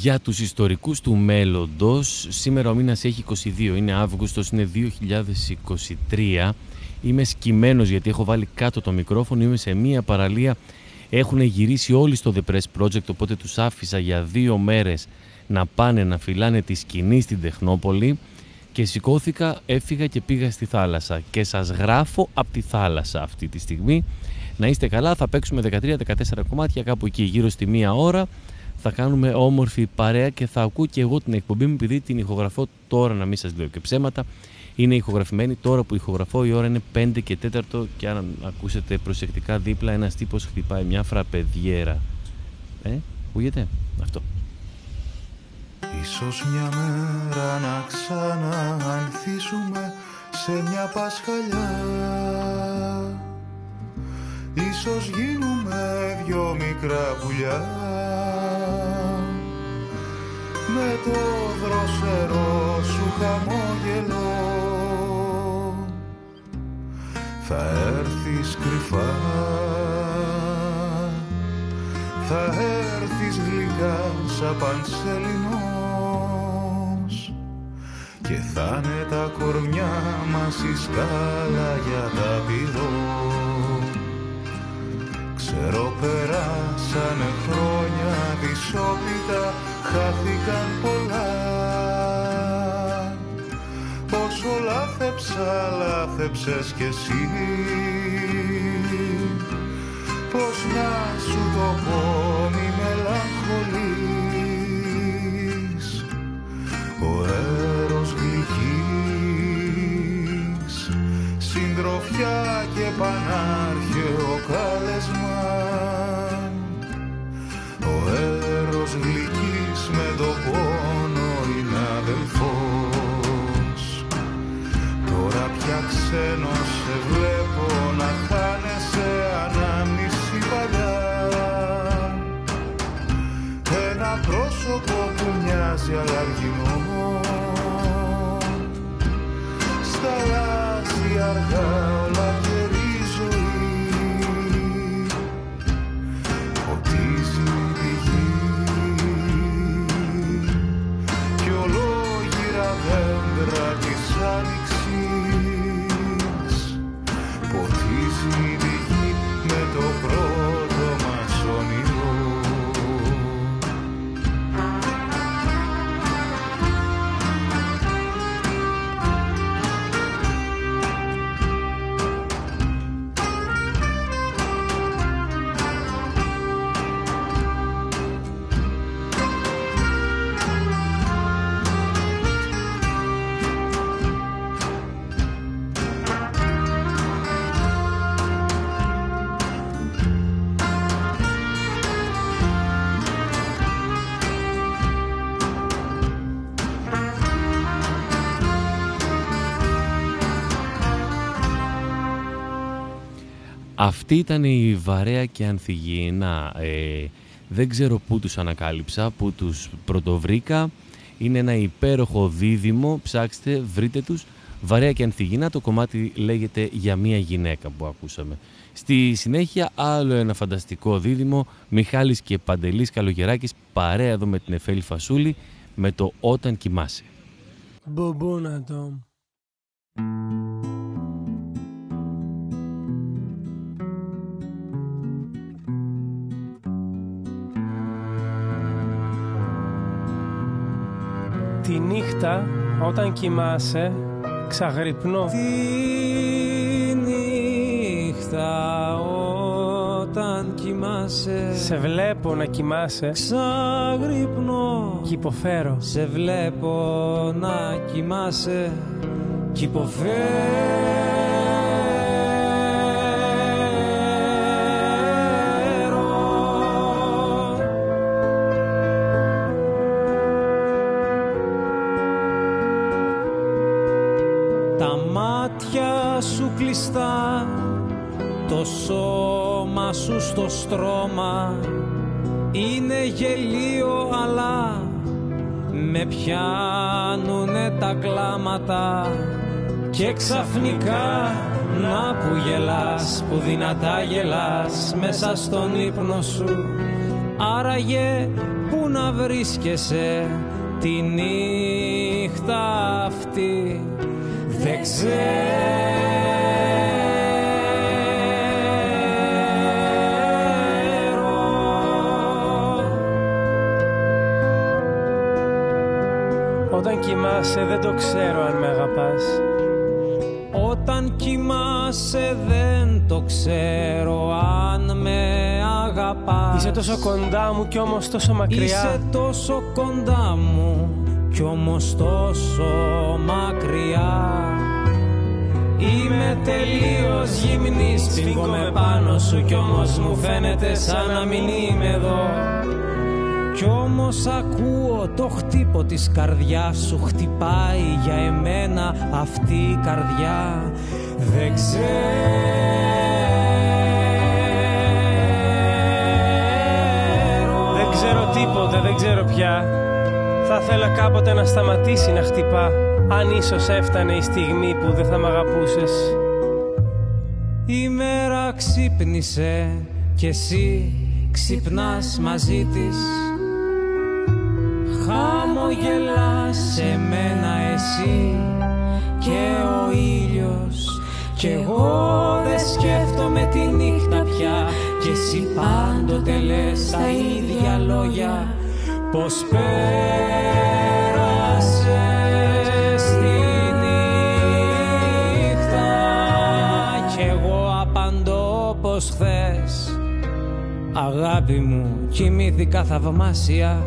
Για τους ιστορικούς του μέλλοντος, σήμερα ο μήνας έχει 22, είναι Αύγουστος, είναι 2023. Είμαι σκυμμένος γιατί έχω βάλει κάτω το μικρόφωνο, είμαι σε μία παραλία. Έχουν γυρίσει όλοι στο The Press Project, οπότε τους άφησα για δύο μέρες να πάνε να φυλάνε τη σκηνή στην Τεχνόπολη και σηκώθηκα, έφυγα και πήγα στη θάλασσα και σας γράφω από τη θάλασσα αυτή τη στιγμή. Να είστε καλά, θα παίξουμε 13-14 κομμάτια κάπου εκεί γύρω στη μία ώρα θα κάνουμε όμορφη παρέα και θα ακούω και εγώ την εκπομπή μου επειδή την ηχογραφώ τώρα να μην σας λέω και ψέματα. Είναι ηχογραφημένη τώρα που ηχογραφώ η ώρα είναι 5 και 4 και αν ακούσετε προσεκτικά δίπλα ένας τύπος χτυπάει μια φραπεδιέρα. Ε, ακούγεται αυτό. Ίσως μια μέρα να ξαναανθίσουμε σε μια πασχαλιά Ίσως γίνουμε δυο μικρά πουλιά. Με το δροσερό σου χαμόγελο θα έρθεις κρυφά. Θα έρθεις γλυκά σαν πανσελινός και θα είναι τα κορμιά μας η σκάλα για τα πυρός Ξέρω περάσανε χρόνια δυσόπιτα χάθηκαν πολλά. Πόσο λάθεψα, λάθεψες κι εσύ. Πώς να σου το πω μη μελαγχολείς. Ο έρος γλυκής Συντροφιά και πανάρχαιο κάλεσμα πια ξένος σε βλέπω να χάνεσαι ανάμνηση παλιά. Ένα πρόσωπο που μοιάζει αλλαργινό Σταλάζει αργά Αυτή ήταν η βαρέα και ανθυγιεινά. Ε, δεν ξέρω πού τους ανακάλυψα, πού τους πρωτοβρήκα. Είναι ένα υπέροχο δίδυμο, ψάξτε, βρείτε τους. Βαρέα και ανθυγιεινά, το κομμάτι λέγεται «Για μία γυναίκα» που ακούσαμε. Στη συνέχεια άλλο ένα φανταστικό δίδυμο, Μιχάλης και Παντελής Καλογεράκης, παρέα εδώ με την Εφέλη Φασούλη, με το «Όταν κοιμάσαι». Μπομπούνα Τη νύχτα όταν κοιμάσαι ξαγρυπνώ. Τη νύχτα όταν κοιμάσαι. Σε βλέπω να κοιμάσαι. Ξαγρυπνώ. Κι υποφέρω Σε βλέπω να κοιμάσαι. Κι υποφέρω το σώμα σου στο στρώμα είναι γελίο αλλά με πιάνουνε τα κλάματα και ξαφνικά να που γελάς, που δυνατά γελάς μέσα στον ύπνο σου. Άραγε που να βρίσκεσαι τη νύχτα αυτή. Δεν ξέρω Όταν κοιμάσαι δεν το ξέρω αν με αγαπάς. Όταν κοιμάσαι δεν το ξέρω αν με αγαπάς. Είσαι τόσο κοντά μου κι όμως τόσο μακριά. Είσαι τόσο κοντά μου κι όμως τόσο μακριά. Είμαι τελείως γυμνής, φύγομαι πάνω σου κι όμως μου φαίνεται σαν να μην είμαι εδώ κι όμως ακούω το χτύπο της καρδιάς σου Χτυπάει για εμένα αυτή η καρδιά. Δεν ξέρω. Δεν ξέρω τίποτε, δεν ξέρω πια. Θα ήθελα κάποτε να σταματήσει να χτυπά Αν ίσως έφτανε η στιγμή που δεν θα μ' αγαπούσες. Η μέρα ξύπνησε κι εσύ ξυπνάς μαζί της χαμογελάς σε μένα εσύ και ο ήλιος. Κι εγώ δεν σκέφτομαι τη νύχτα πια κι εσύ πάντοτε λες τα ίδια λόγια. Πως πέρασες τη νύχτα κι εγώ απαντώ πως χθες. Αγάπη μου κοιμήθηκα θαυμάσια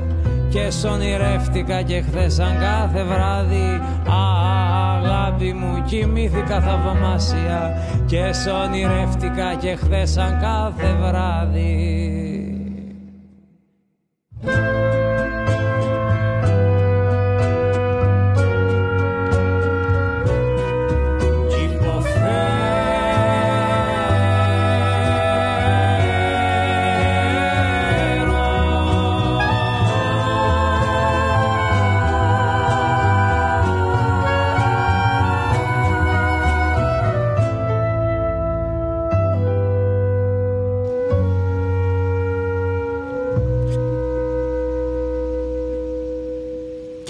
και σ' ονειρεύτηκα και χθες σαν κάθε βράδυ. Αγάπη μου κοιμήθηκα θαυμάσια και σ' ονειρεύτηκα και χθες σαν κάθε βράδυ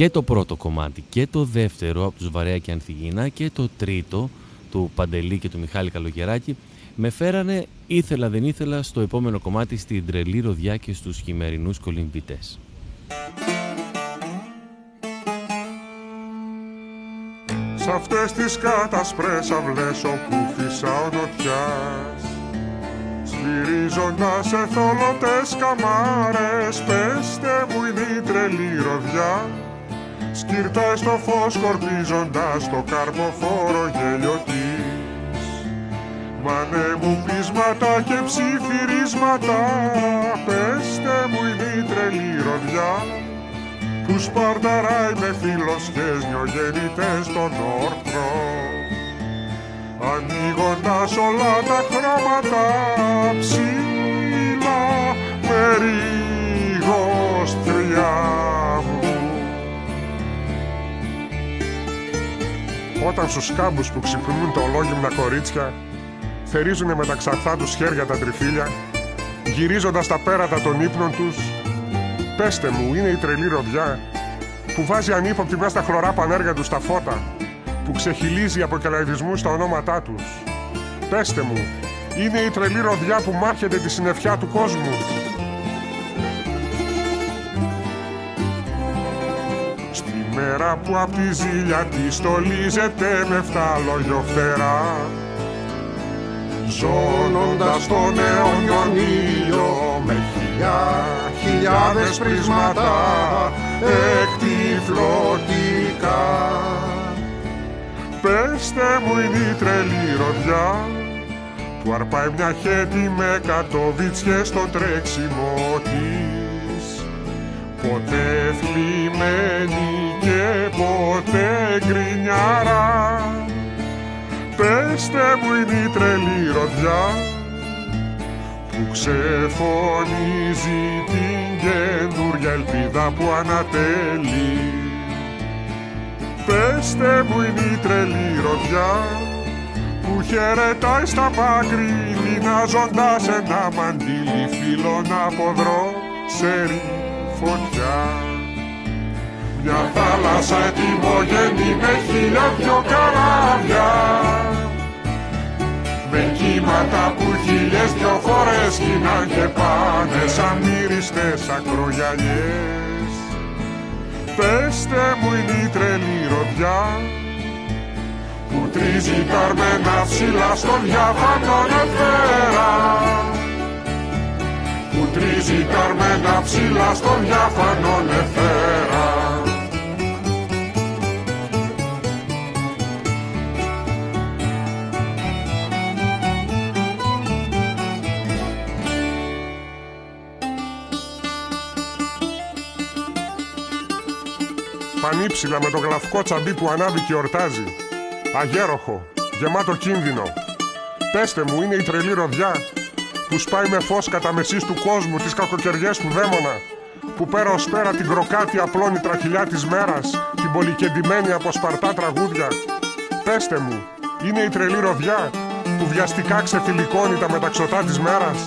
και το πρώτο κομμάτι και το δεύτερο από τους Βαρέα και Ανθιγίνα και το τρίτο του Παντελή και του Μιχάλη Καλογεράκη με φέρανε ήθελα δεν ήθελα στο επόμενο κομμάτι στην τρελή ροδιά και στους χειμερινούς κολυμβητές. Σ' αυτές τις κατασπρές αυλές όπου φυσάω νοτιάς Σφυρίζοντας εθολωτές καμάρες Πέστε μου είναι η τρελή ροδιά σκύρτα στο φως σκορπίζοντας το καρποφόρο γέλιο της. Μανέ μου πείσματα και ψιθυρίσματα πέστε μου είναι η τρελή ροδιά που σπαρταράει με φιλοσχές νιογεννητές στον όρθρο. Ανοίγοντας όλα τα χρώματα ψηλά με ρίγοστριά Όταν στους κάμπους που ξυπνούν τα ολόγυμνα κορίτσια θερίζουνε με τα ξαφθά τους χέρια τα τριφύλια γυρίζοντας τα πέρατα των ύπνων τους Πέστε μου, είναι η τρελή ροδιά που βάζει ανύποπτη μέσα στα χλωρά πανέργα τους τα φώτα που ξεχυλίζει από κελαϊδισμού στα ονόματά τους. Πέστε μου, είναι η τρελή ροδιά που μάχεται τη συννεφιά του κόσμου. Μέρα που απ' τη ζήλια τη στολίζεται με φτάλογιο φτερά ζώνοντας τον αιώνιον ήλιο με χιλιά, χιλιάδες πρίσματα εκτυφλωτικά. Πέστε μου είναι η τρελή ροδιά που αρπάει μια χέτη με κατοβίτσιες στο τρέξιμο της ποτέ θλιμμένη και ποτέ γκρινιάρα Πέστε μου είναι η τρελή ροδιά που ξεφωνίζει την καινούρια ελπίδα που ανατέλει. Πέστε μου είναι η τρελή ροδιά που χαιρετάει στα πάκρη λινάζοντας ένα μαντίλι φίλων από δρόσερη φωτιά. Μια θάλασσα ετοιμογέννη με χίλια δυο καράβια. Με κύματα που χίλιες δυο φορές γίναν και πάνε σαν μύριστες ακρογιαλιές. Πέστε μου είναι η τρελή ροδιά που τρίζει καρμένα ψηλά στον διάφανο νεφέρα. Που τρίζει καρμένα ψηλά στον διάφανο νεφέρα πανύψηλα με το γλαυκό τσαμπί που ανάβει και ορτάζει. Αγέροχο, γεμάτο κίνδυνο. Πέστε μου, είναι η τρελή ροδιά που σπάει με φως κατά μεσής του κόσμου τις κακοκαιριές του δαίμονα που πέρα ως πέρα την κροκάτη απλώνει τραχυλιά της μέρας την πολυκεντημένη από σπαρτά τραγούδια. Πέστε μου, είναι η τρελή ροδιά που βιαστικά ξεφυλικώνει τα μεταξωτά της μέρας.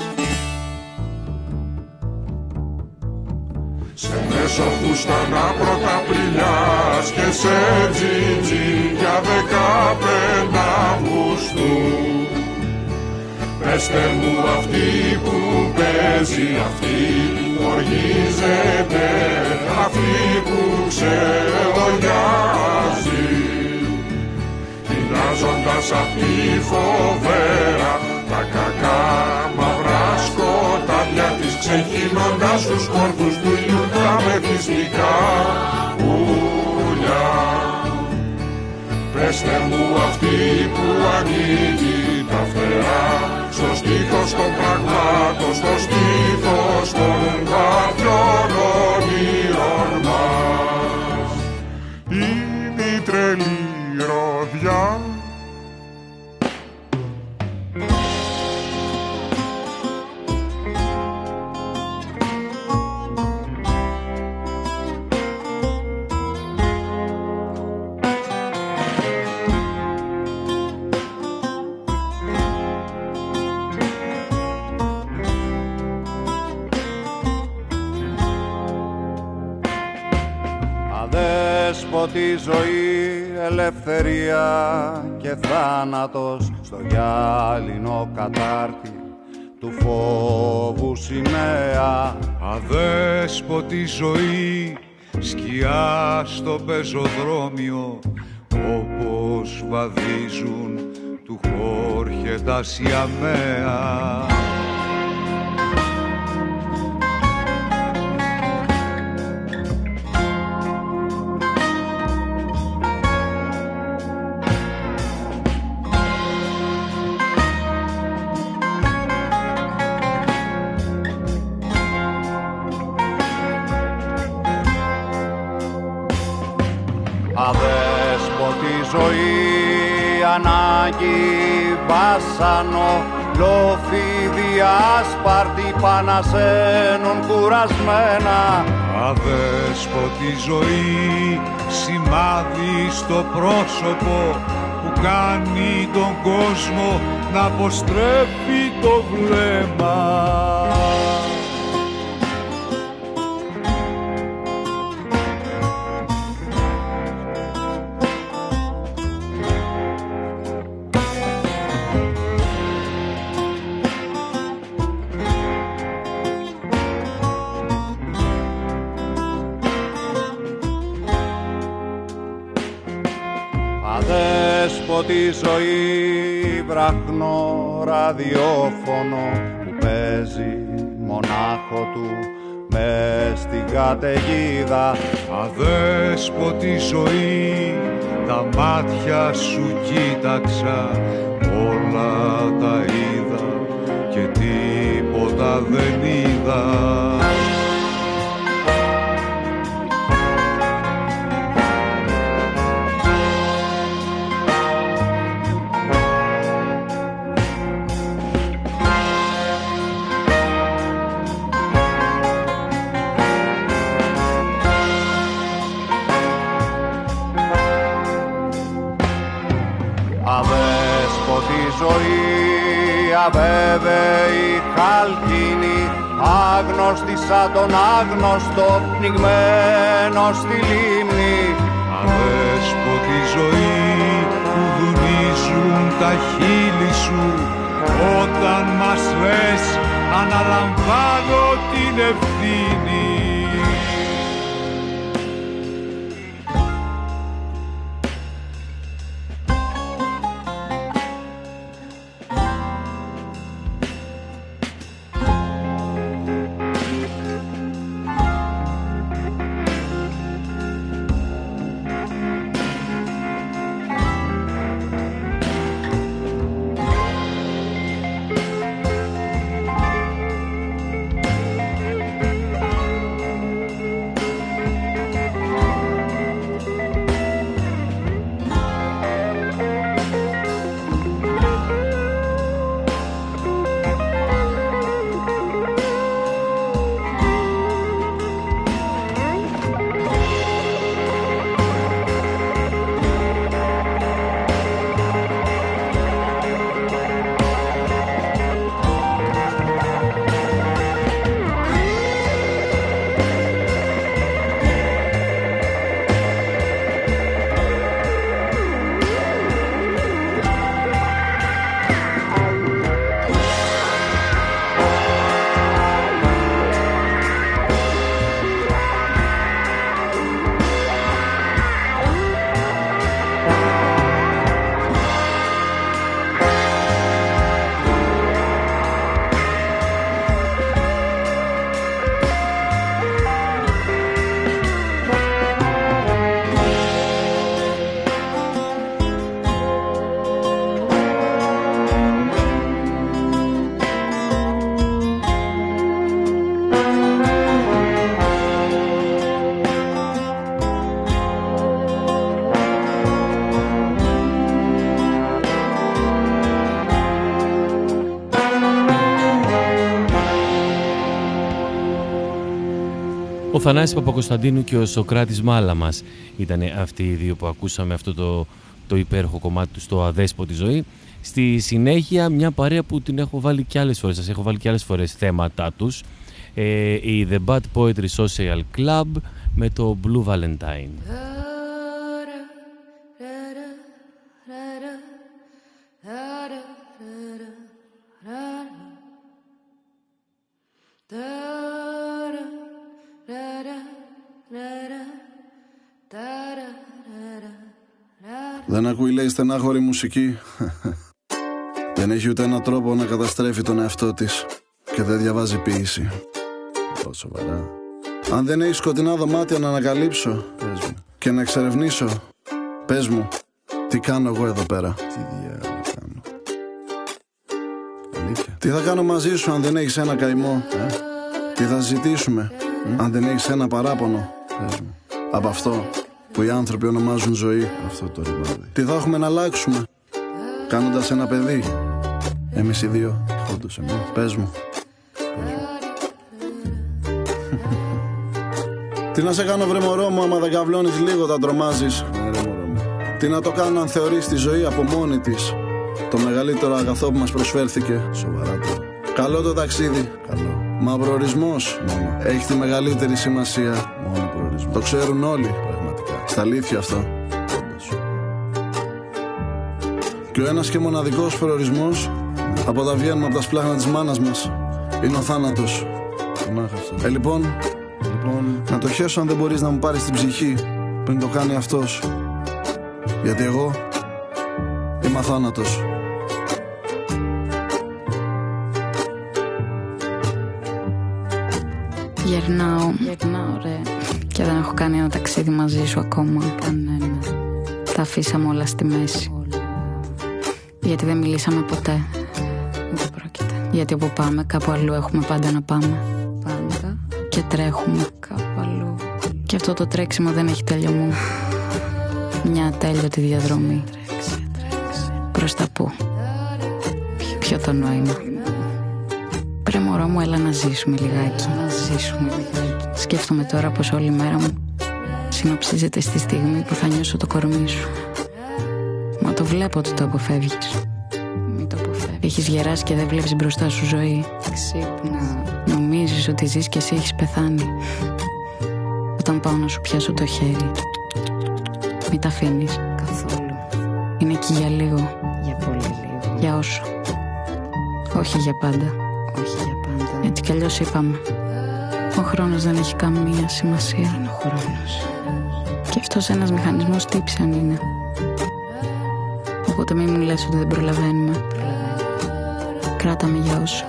Σε μέσο φούστανα πρωταπριλιάς και σε τζιτζι για δεκαπέντε Αυγούστου. Πεστε μου αυτή που παίζει, αυτή που οργίζεται, αυτή που ξεογιάζει Κοιτάζοντας απ' τη ξεχύνοντας τους κόρφους του ήλιου τα μεθυστικά πουλιά. Πεστε μου αυτή που ανοίγει τα φτερά στο στήθος των πραγμάτων, στο στήθος των βαθιών όνειρων μας. Είναι η τρελή ροδιά Αδέσποτη ζωή, ελευθερία και θάνατος στο γυάλινο κατάρτι του φόβου σημαία. Αδέσποτη ζωή, σκιά στο πεζοδρόμιο όπως βαδίζουν του Χόρχε τα Σιαμαία. Αδέσποτη ζωή, ανάγκη βάσανο λοφίδια άσπαρτη πανασένουν κουρασμένα Αδέσποτη ζωή σημάδι στο πρόσωπο που κάνει τον κόσμο να αποστρέφει το βλέμμα τη ζωή βραχνό ραδιόφωνο που παίζει μονάχο του με στην καταιγίδα. Αδέσποτη ζωή τα μάτια σου κοίταξα όλα τα είδα και τίποτα δεν είδα αβέβαιη χαλκίνη άγνωστη σαν τον άγνωστο πνιγμένο στη λίμνη. Αδέσποτη ζωή που δουνίζουν τα χείλη σου όταν μας λες αναλαμβάνω την ευθύνη Θανάσης Παπακοσταντίνου και ο Σοκράτης Μάλαμας ήταν αυτοί οι δύο που ακούσαμε αυτό το, το υπέροχο κομμάτι του στο αδέσποτη ζωή. Στη συνέχεια μια παρέα που την έχω βάλει και άλλες φορές, σας έχω βάλει και άλλες φορές θέματα τους. Ε, η The Bad Poetry Social Club με το Blue Valentine. Ακούει λέει στενάχωρη μουσική. Δεν έχει ούτε ένα τρόπο να καταστρέφει τον εαυτό της Και δεν διαβάζει ποίηση Τόσο σοβαρά. Αν δεν έχει σκοτεινά δωμάτια να ανακαλύψω Πες μου. Και να εξερευνήσω Πες μου Τι κάνω εγώ εδώ πέρα. Τι διάλογο κάνω. Αλήθεια. Τι θα κάνω μαζί σου αν δεν έχεις ένα καημό; Ε; Τι θα ζητήσουμε Αν δεν έχεις ένα παράπονο; Πες μου. Από αυτό που οι άνθρωποι ονομάζουν ζωή. Αυτό το ρημάδι. Τι θα έχουμε να αλλάξουμε. Κάνοντας ένα παιδί. Εμείς οι δύο Όντως εμείς. Πες μου. Τι να σε κάνω βρε μωρό μου άμα δεν καβλώνεις λίγο τα τρομάζεις. Τι να το κάνω αν θεωρείς τη ζωή από μόνη της. Το μεγαλύτερο αγαθό που μας προσφέρθηκε. Σοβαρά το. Καλό το ταξίδι. Καλό. Μα προορισμός Μόνο Έχει τη μεγαλύτερη σημασία. Μόνο προορισμό. Το ξέρουν όλοι. Πραγματικά Στα αλήθεια αυτό Και ο ένας και μοναδικός προορισμός Από τα βγαίνουμε από τα σπλάχνα της μάνας μας Είναι ο θάνατος Ε λοιπόν Λοιπόν, να το χέσω αν δεν μπορείς να μου πάρεις την ψυχή πριν το κάνει αυτός. Γιατί εγώ είμαι αθάνατος. Γερνάω, γερνάω κάνει ένα ταξίδι μαζί σου ακόμα Κανένα Τα αφήσαμε όλα στη μέση. Γιατί δεν μιλήσαμε ποτέ. Δεν πρόκειται. Γιατί όπου πάμε κάπου αλλού έχουμε πάντα να πάμε. Πάντα. Και τρέχουμε. Κάπου αλλού. Και αυτό το τρέξιμο δεν έχει τελειωμό. Μια ατέλειωτη διαδρομή. Προς τα πού. Ποιο το νόημα. Πρέ μωρό μου έλα να ζήσουμε λιγάκι. Να ζήσουμε λιγάκι. Σκέφτομαι τώρα πως όλη μέρα μου Συνοψίζεται στη στιγμή που θα νιώσω το κορμί σου. Μα το βλέπω ότι το αποφεύγεις. Μην το αποφεύγεις. Έχεις γεράσει και δεν βλέπεις μπροστά σου ζωή. Ξύπνα. Νομίζεις ότι ζεις και εσύ έχεις πεθάνει. Όταν πάω να σου πιάσω το χέρι Μην τα αφήνεις. Καθόλου. Είναι εκεί για λίγο. Για πολύ λίγο. Για όσο. Όχι για πάντα. Όχι για πάντα. Έτσι κι αλλιώς είπαμε. Ο χρόνος δεν έχει καμία σημασία. Είναι ο χρόνος Και αυτός ένας μηχανισμός τύψη αν είναι. Οπότε μην μου λες ότι δεν προλαβαίνουμε. Κράτα με για όσο.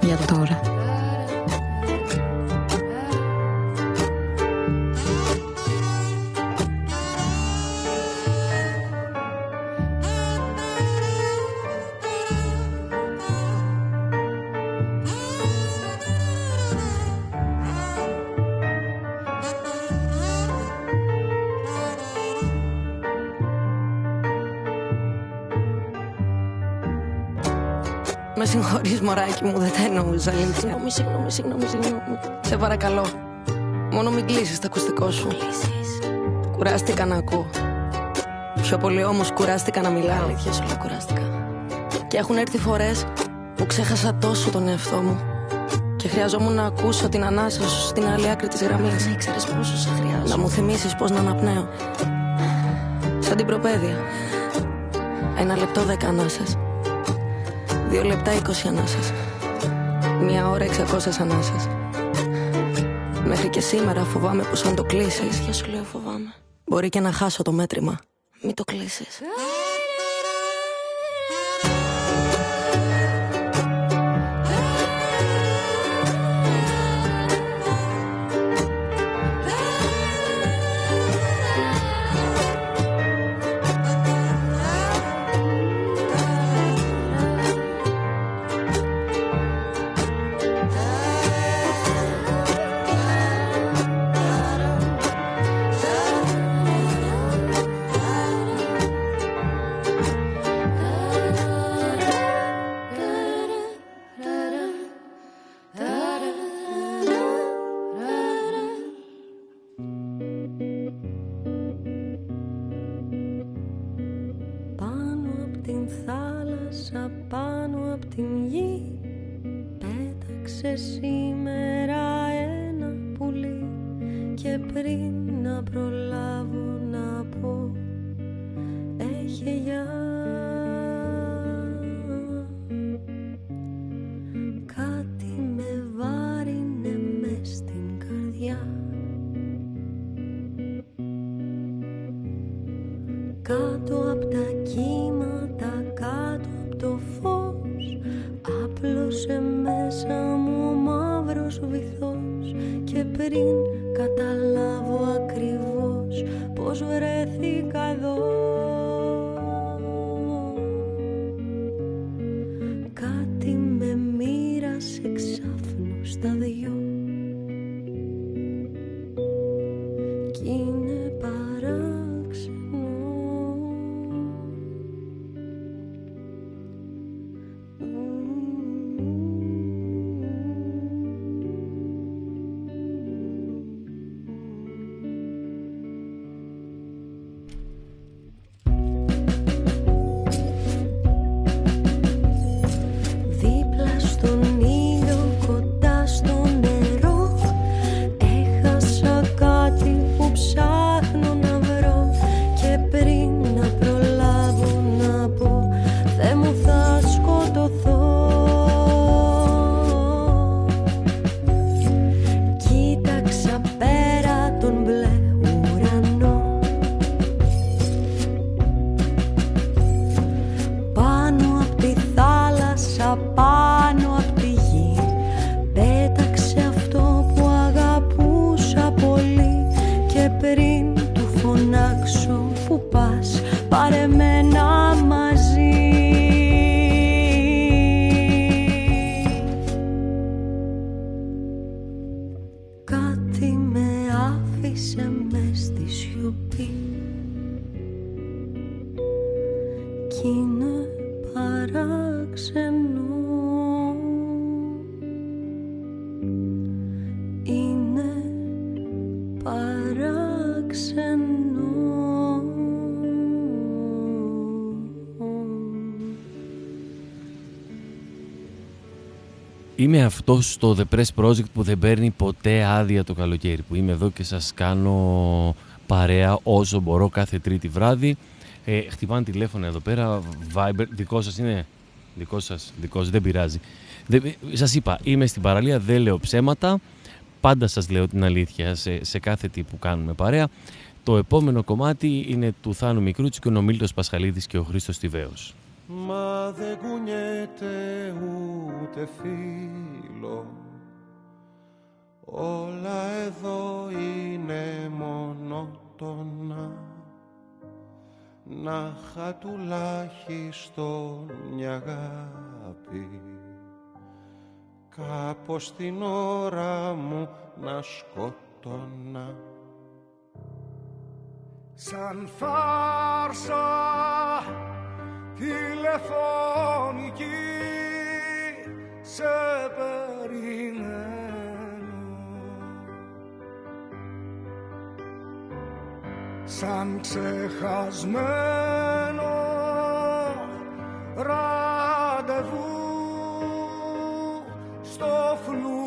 Για τώρα μωράκι μου δεν τα εννοούσα Συγγνώμη, συγγνώμη, συγγνώμη, συγγνώμη. Σε παρακαλώ. Μόνο μην κλείσεις το ακουστικό σου. Κουράστηκα να ακούω. Πιο πολύ όμως κουράστηκα να μιλάω. Αλήθεια σου λέω κουράστηκα. Και έχουν έρθει φορές που ξέχασα τόσο τον εαυτό μου. Και χρειαζόμουν να ακούσω την ανάσα σου στην άλλη άκρη της γραμμής. Δεν ήξερες πόσο σε χρειάζομαι. Να μου θυμίσεις πως να αναπνέω. Σαν την προπαίδεια. Ένα λεπτό δέκα ανάσες Δύο λεπτά είκοσι ανάσες. Μια ώρα εξακόσες ανάσες. Μέχρι και σήμερα φοβάμαι πως αν το κλείσεις Για σου λέω φοβάμαι. Μπορεί και να χάσω το μέτρημα. Μην το κλείσεις Είμαι αυτός το The Press Project που δεν παίρνει ποτέ άδεια το καλοκαίρι. Που είμαι εδώ και σας κάνω παρέα όσο μπορώ κάθε τρίτη βράδυ. Ε, χτυπάνε τηλέφωνο εδώ πέρα. Viber, δικό σας είναι; Δικό σας, δικό σας, δεν πειράζει. Δεν, σας είπα, είμαι στην παραλία, δεν λέω ψέματα. Πάντα σας λέω την αλήθεια σε, σε κάθε τι που κάνουμε παρέα. Το επόμενο κομμάτι είναι του Θάνου Μικρούτσι και ο Νομίλτος Πασχαλίδης και ο Χρήστος Τιβαίος. Μα δεν κουνιέται ούτε φίλο. Όλα εδώ είναι μονότονα Να είχα τουλάχιστον μια αγάπη Κάπως την ώρα μου να σκότωνα Σαν φάρσα τηλεφωνική σε περιμένω. Σαν ξεχασμένο ραντεβού στο φλου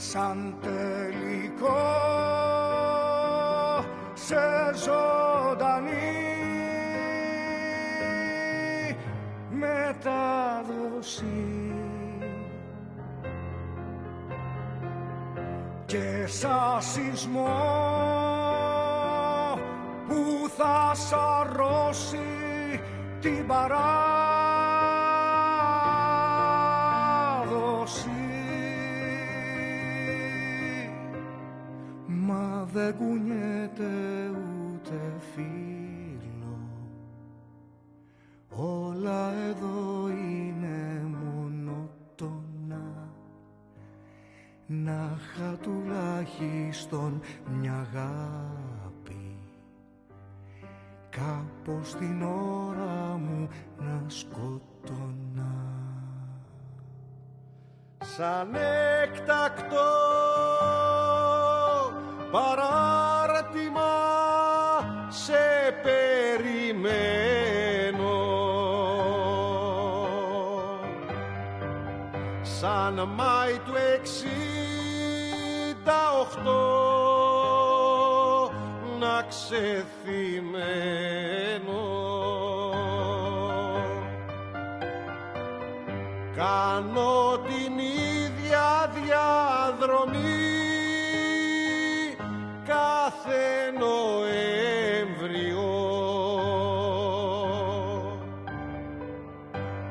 σαν τελικό σε ζωντανή. Μετάδοση. Και σαν σεισμό που θα σαρώσει την παράδοση δεν κουνιέται ούτε φίλο. Όλα εδώ είναι μονότονα να είχα τουλάχιστον μια αγάπη. Κάπως την ώρα μου να σκοτώνα σαν έκτακτο παράρτημα σε περιμένω. Σαν Μάη του εξήντα οχτώ να ξεθυμένω. Κάνω την ίδια διαδρομή κάθε Νοέμβριο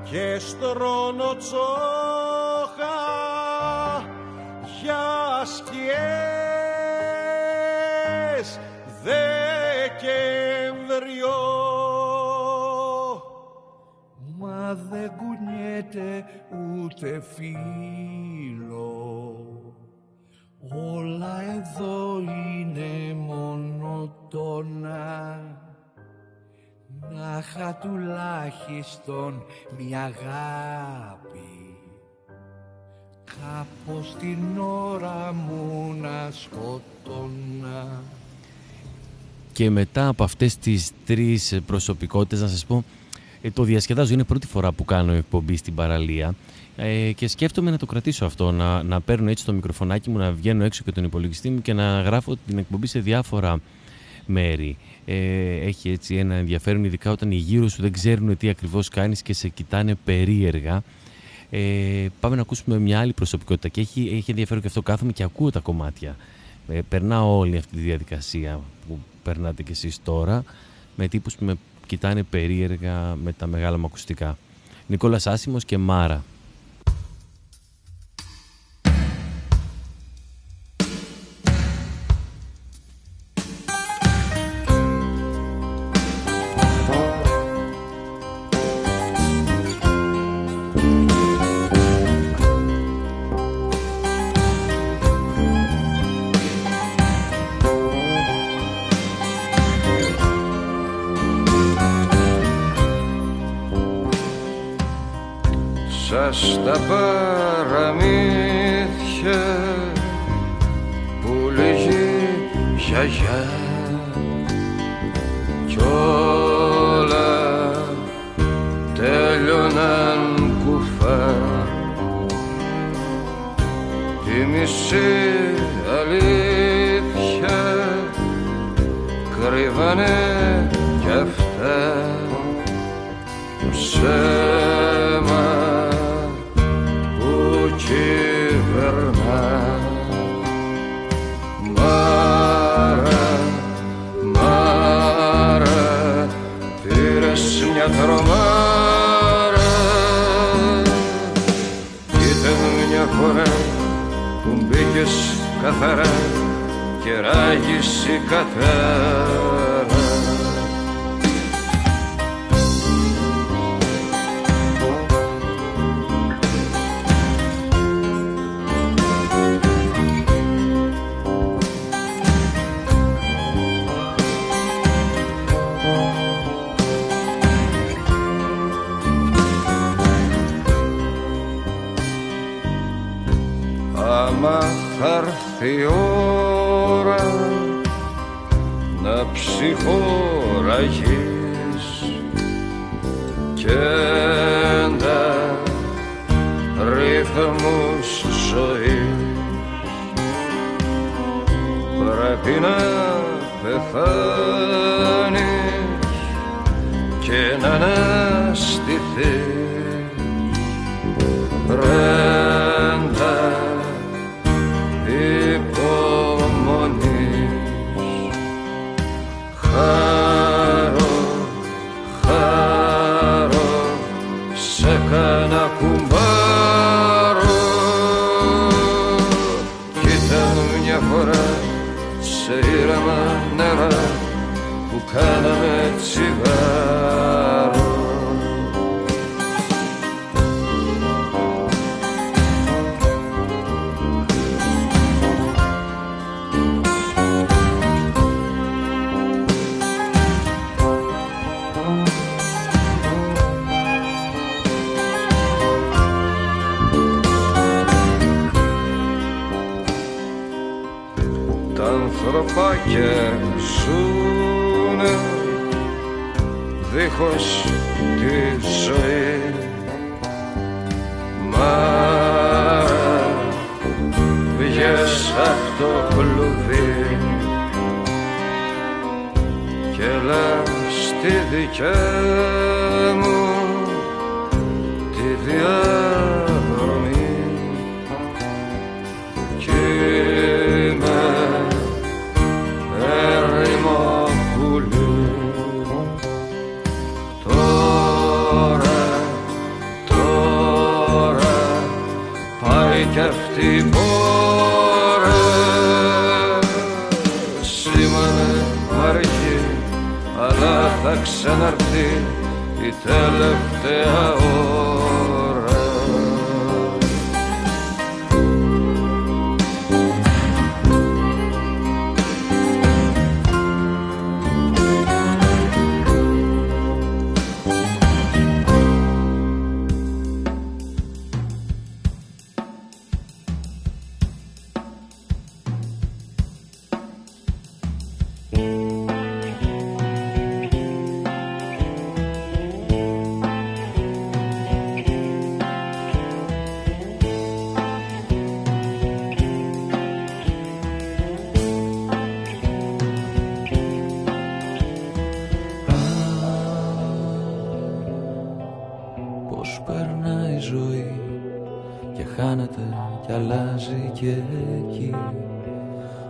και στρώνω τσόχα για σκιές Δεκεμβριό Μα δεν κουνιέται ούτε φίλο Όλα εδώ είναι μονοτόνα Να είχα τουλάχιστον μια αγάπη. Κάπως την ώρα μου να σκοτώνα. Και μετά από αυτές τις τρεις προσωπικότητες να σας πω ε, το διασκεδάζω, είναι πρώτη φορά που κάνω εκπομπή στην παραλία ε, και σκέφτομαι να το κρατήσω αυτό, να, να παίρνω έτσι το μικροφωνάκι μου, να βγαίνω έξω και τον υπολογιστή μου και να γράφω την εκπομπή σε διάφορα μέρη. Ε, έχει έτσι ένα ενδιαφέρον, ειδικά όταν οι γύρω σου δεν ξέρουν τι ακριβώς κάνεις και σε κοιτάνε περίεργα. Ε, πάμε να ακούσουμε μια άλλη προσωπικότητα και έχει, έχει ενδιαφέρον και αυτό κάθομαι και ακούω τα κομμάτια. Ε, περνάω όλη αυτή τη διαδικασία που περνάτε κι εσείς τώρα με τύπους που με κοιτάνε περίεργα με τα μεγάλα μου ακουστικά. Νικόλας Άσιμος και Μάρα. καθαρά και ραγισε κατά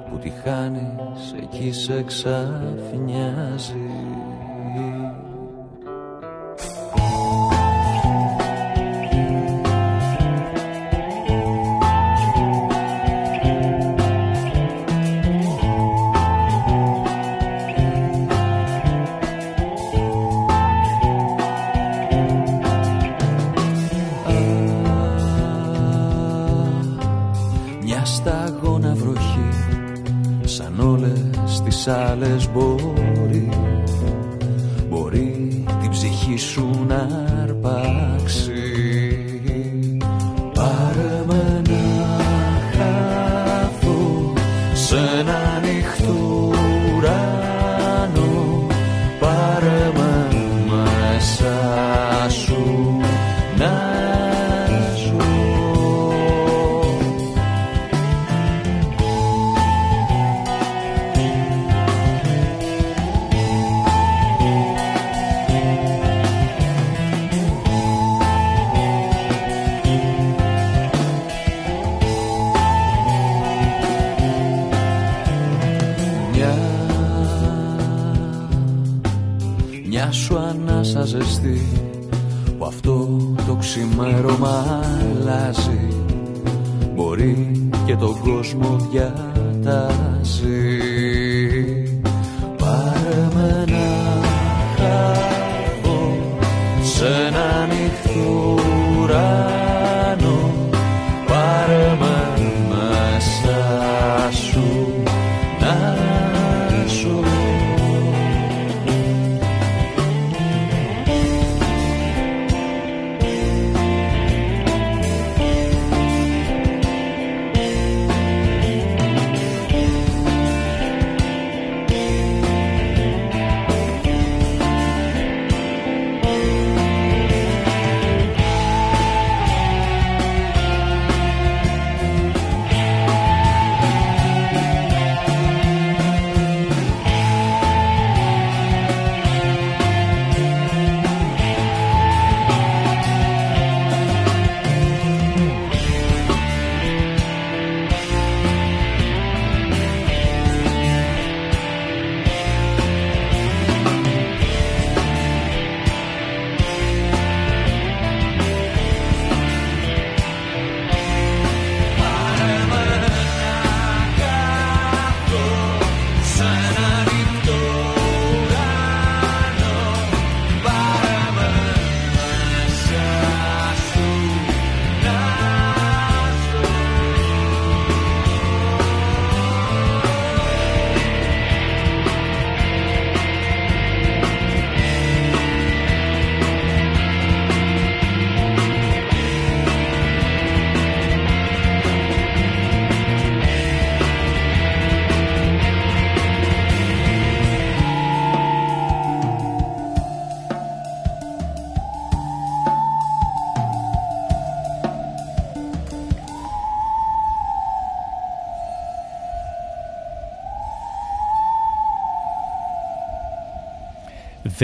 που τη χάνεις εκεί σε ξαφνιάζει. Μια σου ανάσα ζεστή που αυτό το ξημέρωμα αλλάζει. Μπορεί και τον κόσμο διατάζει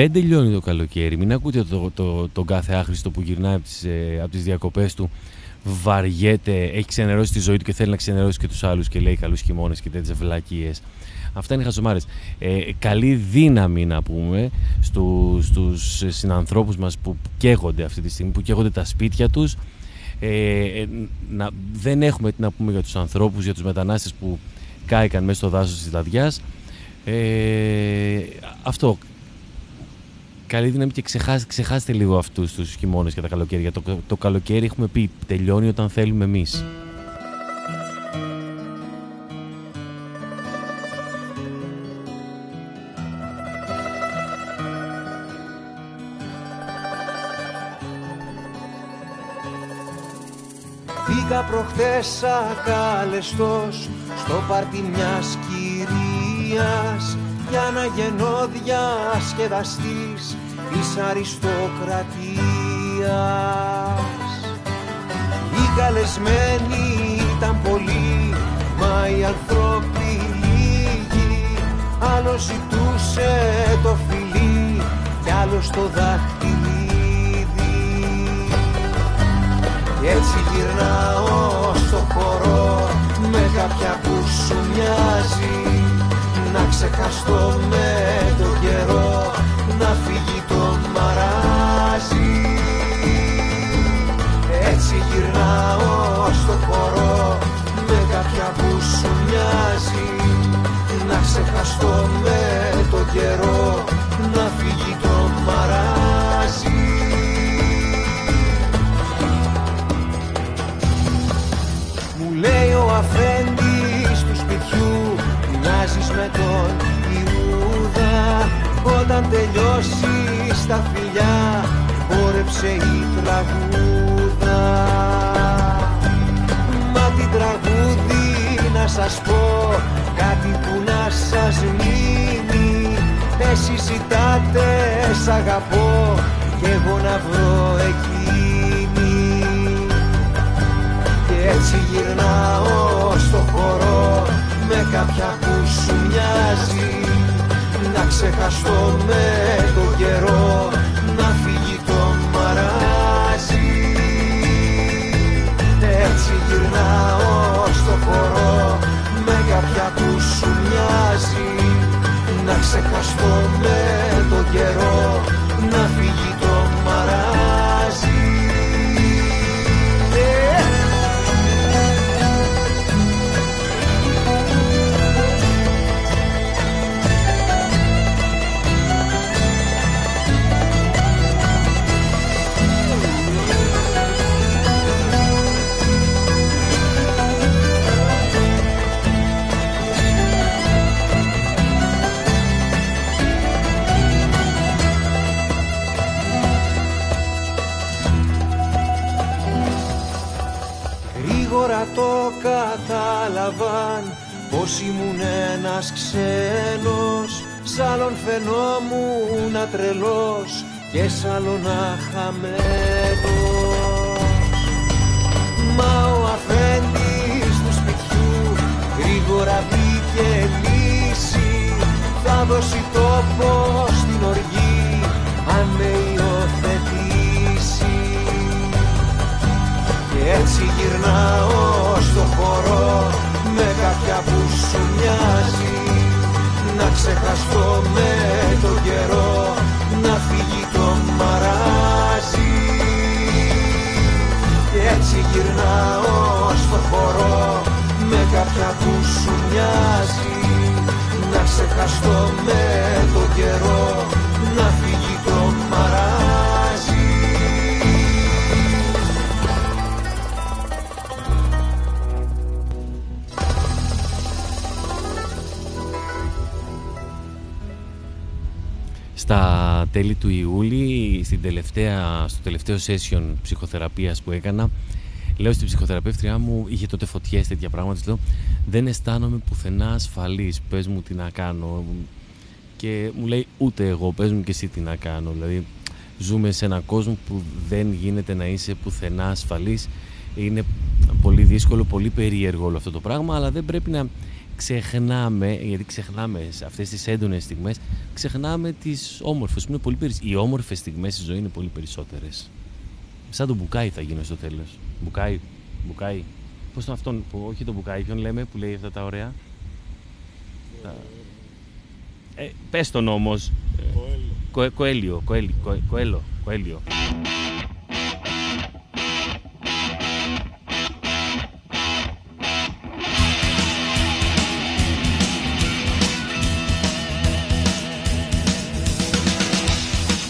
Δεν τελειώνει το καλοκαίρι. Μην ακούτε το, το, τον κάθε άχρηστο που γυρνάει από τις, ε, από τις διακοπές του βαριέται, έχει ξενερώσει τη ζωή του και θέλει να ξενερώσει και τους άλλους και λέει καλούς χειμώνες και τέτοιες βλακίες. Αυτά είναι χαζομάρες. Ε, καλή δύναμη να πούμε στου, στους συνανθρώπους μας που καίγονται αυτή τη στιγμή, που καίγονται τα σπίτια τους. Ε, ε, να, δεν έχουμε τι να πούμε για τους ανθρώπους, για τους μετανάστες που κάηκαν μέσα στο δάσος της Λαδιάς. Ε, αυτό, καλή δύναμη και ξεχάστε, ξεχάστε λίγο αυτούς τους χειμώνες και τα καλοκαίρια. Το, το καλοκαίρι έχουμε πει τελειώνει όταν θέλουμε εμείς. Πήγα προχθές ακάλεστος στο πάρτι μιας κυρίας για να γεννώ διασκεδαστής της αριστοκρατίας. Οι καλεσμένοι ήταν πολλοί, μα οι ανθρώποι λίγοι. Άλλο ζητούσε το φιλί κι άλλο το δάχτυλίδι. Κι έτσι γυρνάω στο χώρο με κάποια που σου μοιάζει να ξεχαστώ με το καιρό να φύγει το μαράζι. Έτσι γυρνάω στο χώρο με κάποια που σου μοιάζει. Να ξεχαστώ με το καιρό να φύγει το μαράζι. Μου λέει ο αφέντης του σπιτιού μοιάζεις με τον Ιούδα Όταν τελειώσεις τα φιλιά χόρεψε η τραγούδα. Μα την τραγούδι να σας πω κάτι που να σας μείνει. Εσείς ζητάτε σ' αγαπώ και εγώ να βρω εκείνη. Και έτσι γυρνάω στο χώρο με κάποια που σου μοιάζει. να ξεχαστώ με το καιρό να φύγει το μαράζι. Έτσι γυρνάω στο χώρο με κάποια που σου μοιάζει. Να ξεχαστώ με το καιρό να φύγει και σ' άλλον αχαμένος Μα ο αφέντης του σπιτιού γρήγορα βρήκε λύση. Θα δώσει τόπο στην οργή αν με υιοθετήσει. Και έτσι γυρνάω στο χώρο με κάποια που σου μοιάζει. Να ξεχαστώ με με κάποια που σου μοιάζει. Να ξεχαστώ με τον καιρό να φύγει το μαράζι. Στα τέλη του Ιούλη, στην τελευταία, στο τελευταίο session ψυχοθεραπείας που έκανα, λέω στην ψυχοθεραπεύτριά μου, είχε τότε φωτιές τέτοια πράγματα, της λέω, δεν αισθάνομαι πουθενά ασφαλής, πες μου τι να κάνω. Και μου λέει, ούτε εγώ, πες μου και εσύ τι να κάνω. Δηλαδή, ζούμε σε έναν κόσμο που δεν γίνεται να είσαι πουθενά ασφαλής. Είναι πολύ δύσκολο, πολύ περίεργο όλο αυτό το πράγμα, αλλά δεν πρέπει να ξεχνάμε, γιατί ξεχνάμε σε αυτές τις έντονες στιγμές, ξεχνάμε τις όμορφες, που είναι πολύ περισσ... Οι όμορφες στιγμές στη ζωή είναι πολύ περισσότερες. Σαν το Μπουκάι θα γίνω στο τέλος. Μπουκάι, Μπουκάι. Πώς τον αυτόν, που, όχι το Μπουκάι, ποιον λέμε που λέει αυτά τα ωραία. Τα... Ε, πες τον όμως. Κοέλιο. Κοέλιο, κοέλιο, κοέλιο, κοέλιο.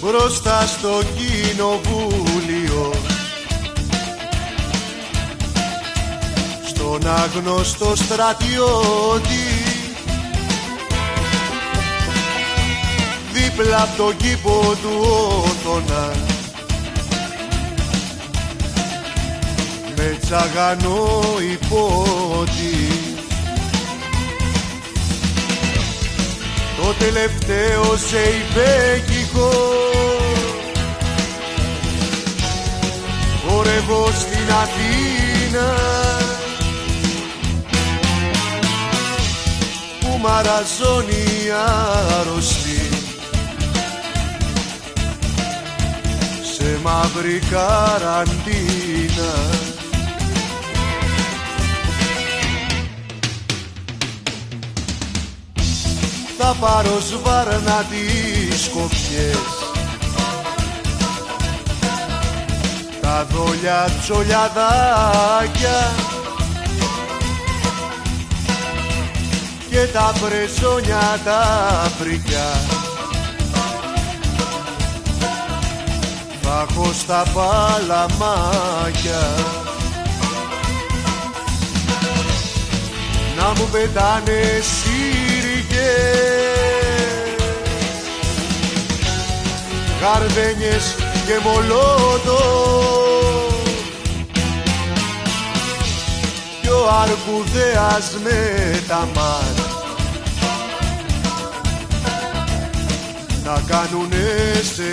μπροστά στο κοινοβούλιο στον άγνωστο στρατιώτη. Δίπλα απ' τον κήπο του Όθωνα. Με τσαγανό υπότι το τελευταίο σε υπέκικο. Χορεύω στην Αθήνα μαραζώνει άρρωστη. Σε μαύρη καραντίνα. Θα πάρω σβάρνα τις κοπιές τα δόλια τσολιαδάκια και τα πρεζόνια τα πρικιά θα έχω στα παλαμάκια. Να μου πετάνε σύρικες γαρδένιες και μολότο. Κι ο αρκουδέας με τα μάτια να κάνουνε σε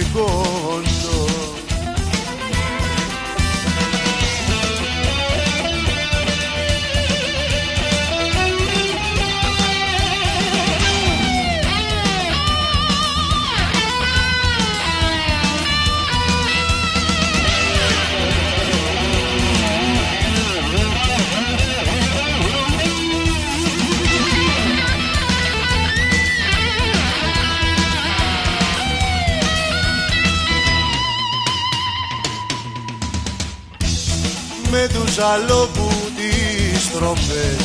με τους αλόγου τις τροφές.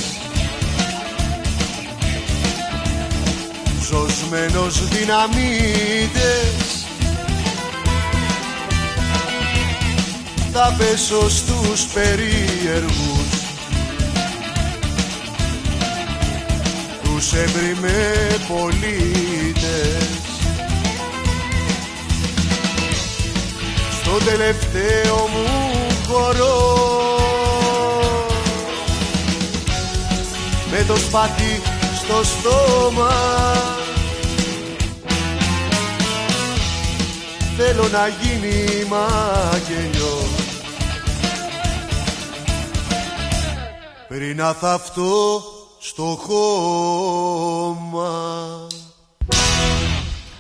Ζωσμένος δυναμίτες. Θα πέσω στους περίεργους. Τους έμπριμε πολίτες. Στο τελευταίο μου χώρο. Με το σπαθί στο στόμα. Θέλω να γίνει μακελιό. Πριν να θαυτώ στο χώμα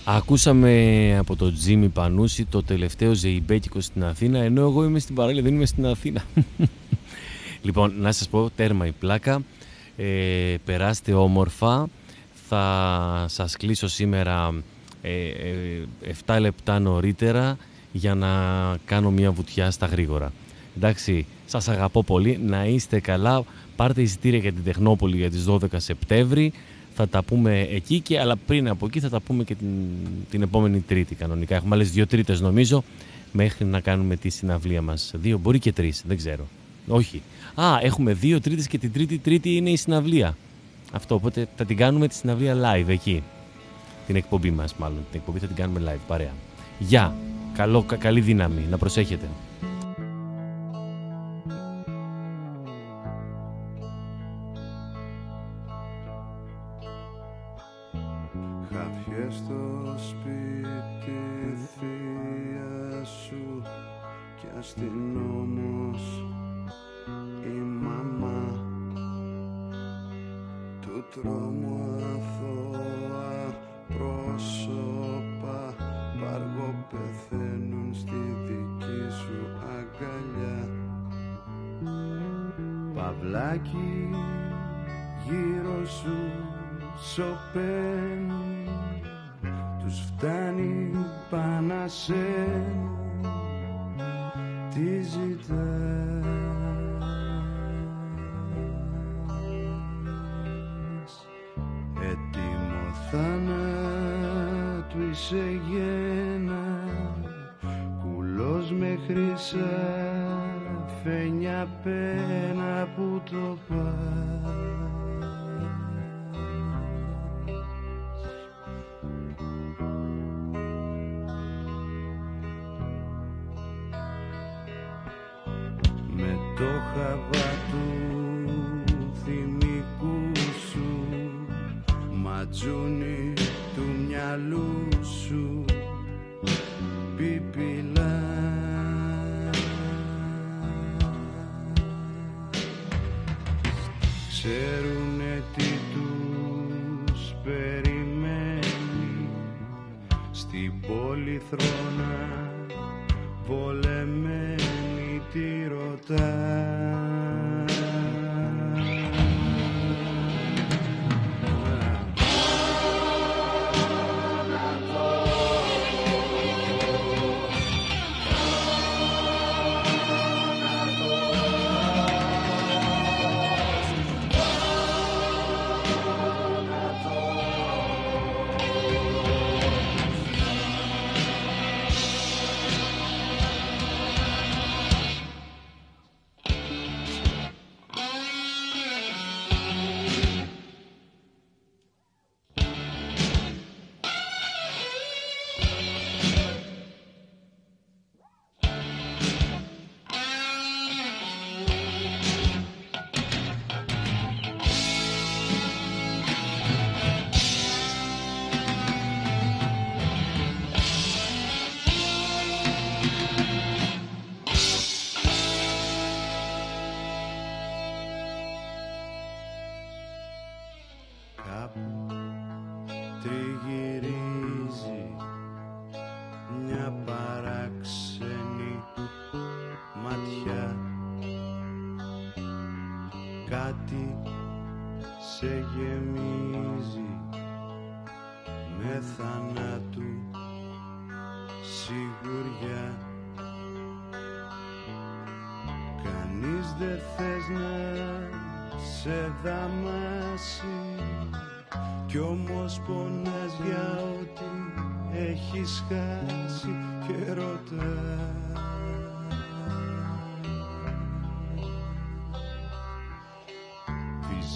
Ακούσαμε από τον Τζίμι Πανούση το τελευταίο ζεϊμπέκικο στην Αθήνα, ενώ εγώ είμαι στην παράλια, δεν είμαι στην Αθήνα. λοιπόν, να σας πω, τέρμα η πλάκα. Ε, περάστε όμορφα. Θα σας κλείσω σήμερα ε, 7 ε, λεπτά νωρίτερα για να κάνω μια βουτιά στα γρήγορα. Εντάξει, σας αγαπώ πολύ, να είστε καλά. Πάρτε εισιτήρια για την Τεχνόπολη για τις 12 Σεπτέμβρη θα τα πούμε εκεί και αλλά πριν από εκεί θα τα πούμε και την, την επόμενη Τρίτη κανονικά. Έχουμε άλλες δύο Τρίτες νομίζω μέχρι να κάνουμε τη συναυλία μας. Δύο, μπορεί και τρεις, δεν ξέρω. Όχι. Α, έχουμε δύο Τρίτες και την Τρίτη Τρίτη είναι η συναυλία. Αυτό, οπότε θα την κάνουμε τη συναυλία live εκεί. Την εκπομπή μας μάλλον. Την εκπομπή θα την κάνουμε live, παρέα. Γεια. Καλό, καλή δύναμη. Να προσέχετε. χάπιε στο σπίτι θεία σου κι αστυνόμος. Η μαμά του τρόμου αθώα πρόσωπα παργό πεθαίνουν στη δική σου αγκαλιά. Παυλάκι γύρω σου σοπέν φτάνει πάνω σε τι ζητάς. Έτοιμο θάνατου είσαι γένα. Κουλός με χρυσά φαίνια πένα. the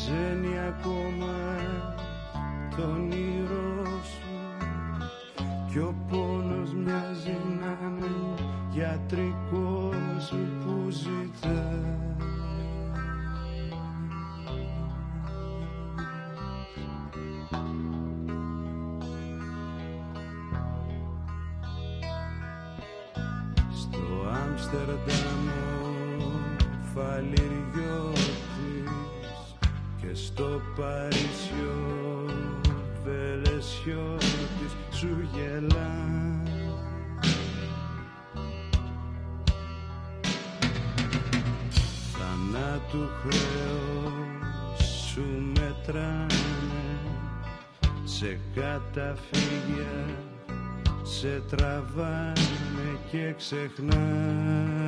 Ζένει ακόμα τον ήρωα σου. Κι ο καταφύγια σε τραβάνε και ξεχνά.